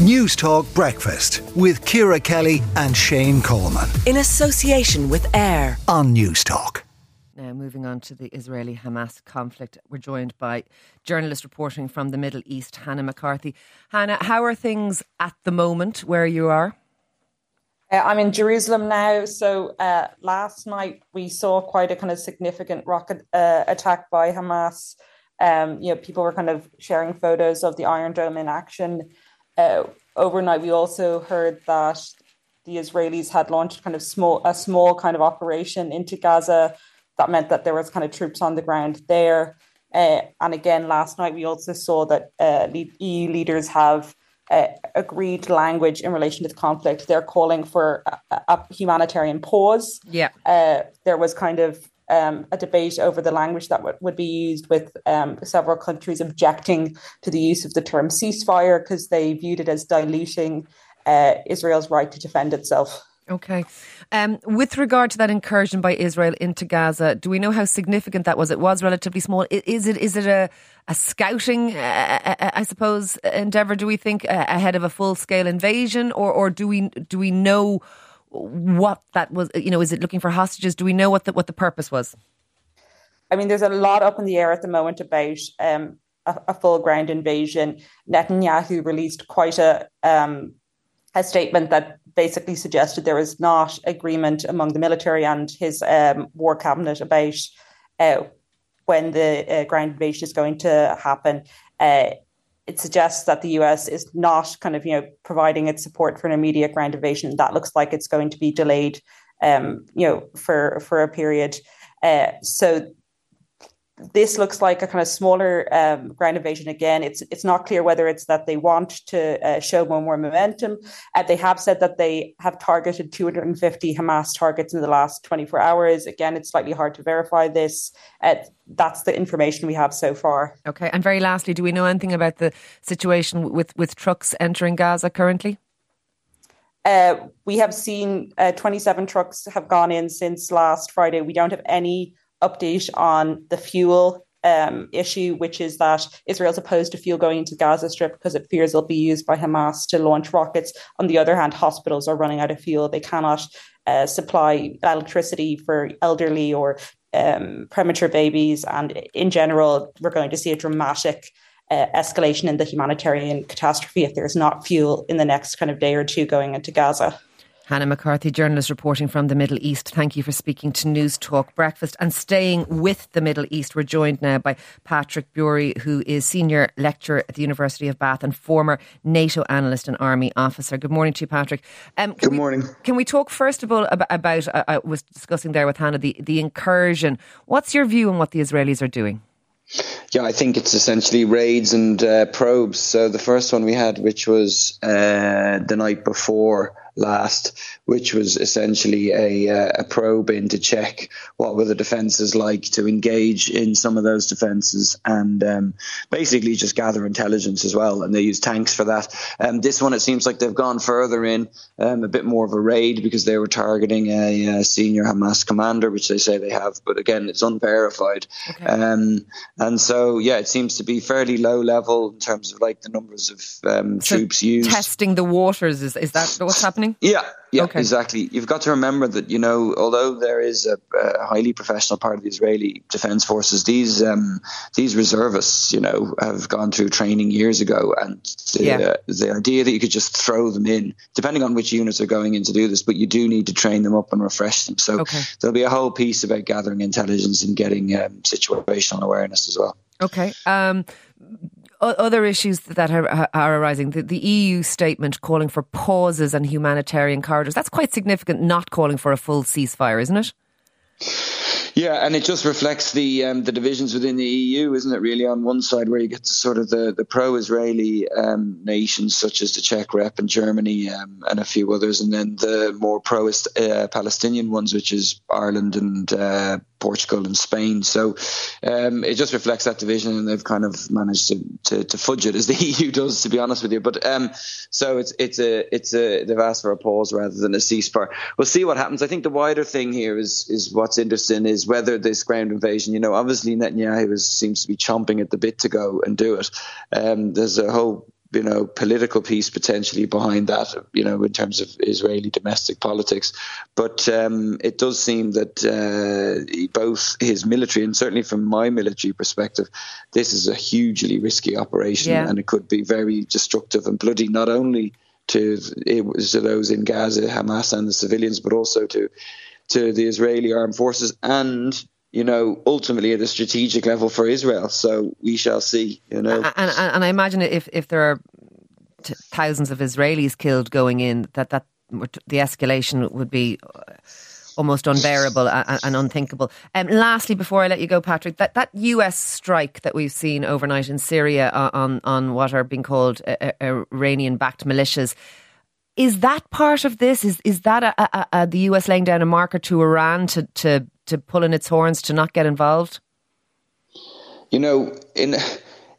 Newstalk Breakfast with Ciara Kelly and Shane Coleman. In association with AIR on Newstalk. Now, moving on to the Israeli Hamas conflict, we're joined by journalist reporting from the Middle East, Hannah McCarthy. Hannah, how are things at the moment where you are? Uh, I'm in Jerusalem now. So uh, last night we saw quite a kind of significant rocket uh, attack by Hamas. Um, you know, people were kind of sharing photos of the Iron Dome in action uh, overnight, we also heard that the Israelis had launched kind of small a small kind of operation into Gaza. That meant that there was kind of troops on the ground there. Uh, and again, last night we also saw that uh, EU leaders have uh, agreed language in relation to the conflict. They're calling for a, a humanitarian pause. Yeah. Uh, there was kind of um, a debate over the language that w- would be used, with um, several countries objecting to the use of the term ceasefire because they viewed it as diluting uh, Israel's right to defend itself. Okay. Um, with regard to that incursion by Israel into Gaza, do we know how significant that was? It was relatively small. Is it is it a, a scouting, uh, uh, uh I suppose, endeavour? Do we think uh, ahead of a full scale invasion, or or do we do we know what that was. You know, is it looking for hostages? Do we know what the what the purpose was? I mean, there's a lot up in the air at the moment about um, a, a, full ground invasion. Netanyahu released quite a um, a statement that basically suggested there was not agreement among the military and his um, war cabinet about uh, when the uh, ground invasion is going to happen. Uh, it suggests that the US is not kind of you know providing its support for an immediate ground invasion. That looks like it's going to be delayed, um, you know, for for a period. Uh, so this looks like a kind of smaller um, ground invasion again. It's it's not clear whether it's that they want to uh, show more more momentum. Uh, they have said that they have targeted 250 Hamas targets in the last 24 hours. Again, it's slightly hard to verify this. Uh, that's the information we have so far. Okay, and very lastly, do we know anything about the situation with with trucks entering Gaza currently? Uh, we have seen uh, 27 trucks have gone in since last Friday. We don't have any update on the fuel um, issue, which is that Israel's opposed to fuel going into Gaza Strip because it fears it'll be used by Hamas to launch rockets. On the other hand, hospitals are running out of fuel. They cannot uh, supply electricity for elderly or um, premature babies. And in general, we're going to see a dramatic uh, escalation in the humanitarian catastrophe if there's not fuel in the next kind of day or two going into Gaza. Hannah McCarthy, journalist reporting from the Middle East. Thank you for speaking to Newstalk Breakfast. And staying with the Middle East, we're joined now by Patrick Bury, who is senior lecturer at the University of Bath and former NATO analyst and army officer. Good morning to you, Patrick. Um, Good morning. We, can we talk first of all about, about uh, I was discussing there with Hannah, the, the incursion. What's your view on what the Israelis are doing? Yeah, I think it's essentially raids and uh, probes. So the first one we had, which was uh, the night before, last, which was essentially a, uh, a probe in to check what were the defences like, to engage in some of those defences, and um, basically just gather intelligence as well. And they use tanks for that. Um, this one, it seems like they've gone further in, um, a bit more of a raid because they were targeting a, a, senior Hamas commander, which they say they have, but again, it's unverified. Okay. Um, and so, yeah, it seems to be fairly low level in terms of like the numbers of um, so troops used. Testing the waters is is that what's happening? Yeah, yeah, okay. exactly. You've got to remember that you know, although there is a, a highly professional part of the Israeli defense forces, these um, these reservists, you know, have gone through training years ago, and the, yeah. uh, the idea that you could just throw them in, depending on which units are going in to do this, but you do need to train them up and refresh them. So okay. there'll be a whole piece about gathering intelligence and getting um, situational awareness as well. Okay. Um, other issues that are, are arising, the, the, EU statement calling for pauses and humanitarian corridors, that's quite significant, not calling for a full ceasefire, isn't it? Yeah, and it just reflects the um, the divisions within the EU, isn't it? Really, on one side where you get to sort of the, the pro-Israeli um, nations such as the Czech Rep and Germany um, and a few others, and then the more pro-Palestinian uh, ones, which is Ireland and uh, Portugal and Spain. So um, it just reflects that division, and they've kind of managed to, to, to fudge it as the EU does, to be honest with you. But um, so it's it's a it's a they've asked for a pause rather than a ceasefire. We'll see what happens. I think the wider thing here is is what's interesting is whether this ground invasion. You know, obviously Netanyahu is, seems to be chomping at the bit to go and do it. Um, there's a whole you know political piece potentially behind that you know in terms of Israeli domestic politics but um, it does seem that uh, both his military and certainly from my military perspective this is a hugely risky operation yeah. and it could be very destructive and bloody not only to, to those in Gaza Hamas and the civilians but also to to the Israeli armed forces and you know, ultimately at a strategic level for Israel. So we shall see, you know. And, and, and I imagine if, if there are t- thousands of Israelis killed going in, that, that the escalation would be uh, almost unbearable and, and unthinkable. Um, lastly, before I let you go, Patrick, that, that US strike that we've seen overnight in Syria on, on what are being called uh, uh, Iranian backed militias. Is that part of this? Is is that a, a, a, the US laying down a marker to Iran to, to to pull in its horns to not get involved? You know, in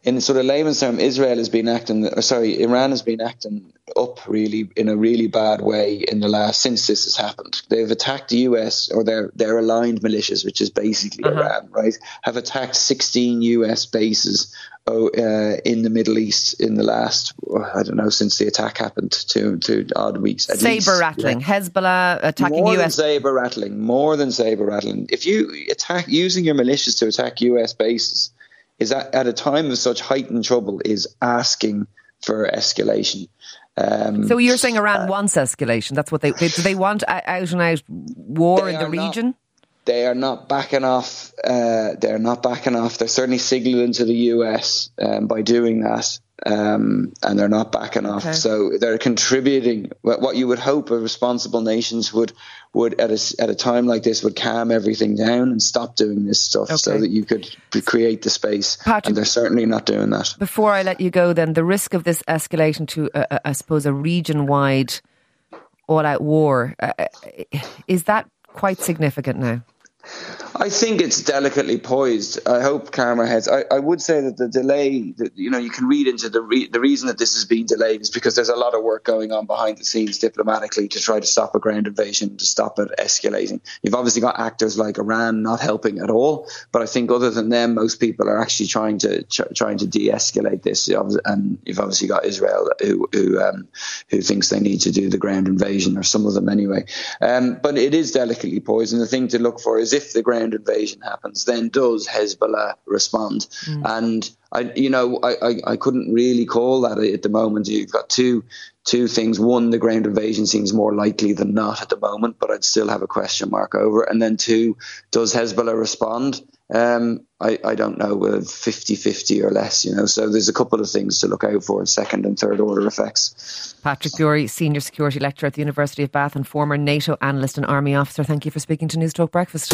in sort of layman's term, Israel has been acting, or sorry, Iran has been acting up really in a really bad way in the last since this has happened. They've attacked the US or their their aligned militias, which is basically uh-huh. Iran, right? Have attacked 16 US bases oh, uh, in the Middle East in the last I don't know since the attack happened to to odd weeks. Saber rattling, yeah. Hezbollah attacking more US. Than saber rattling, more than saber rattling. If you attack using your militias to attack US bases is that at a time of such heightened trouble is asking for escalation. Um, so you're saying Iran uh, wants escalation? That's what they, they do. They want out and out war in the region. Not, they are not backing off. Uh, they're not backing off. They're certainly signaling to the US um, by doing that um, and they're not backing off. Okay. So they're contributing. What you would hope a responsible nations would would at a, at a time like this would calm everything down and stop doing this stuff, okay. so that you could create the space. Patrick, and they're certainly not doing that. Before I let you go, then the risk of this escalating to, uh, I suppose, a region wide all out war uh, uh, is that quite significant now? I think it's delicately poised. I hope camera heads. I, I would say that the delay, that you know, you can read into the re- the reason that this is being delayed is because there's a lot of work going on behind the scenes diplomatically to try to stop a ground invasion, to stop it escalating. You've obviously got actors like Iran not helping at all, but I think other than them, most people are actually trying to ch- trying to de-escalate this. And you've obviously got Israel who who um, who thinks they need to do the ground invasion, or some of them anyway. Um, but it is delicately poised, and the thing to look for is if the ground invasion happens, then does Hezbollah respond? Mm. And I, you know, I, I, I, couldn't really call that at the moment. You've got two two things. One, the ground invasion seems more likely than not at the moment, but I'd still have a question mark over. And then two, does Hezbollah respond? Um, I, I don't know, 50-50 or less, you know. So there's a couple of things to look out for, in second and third order effects. Patrick Bury, Senior Security Lecturer at the University of Bath and former NATO analyst and Army officer. Thank you for speaking to Newstalk Breakfast.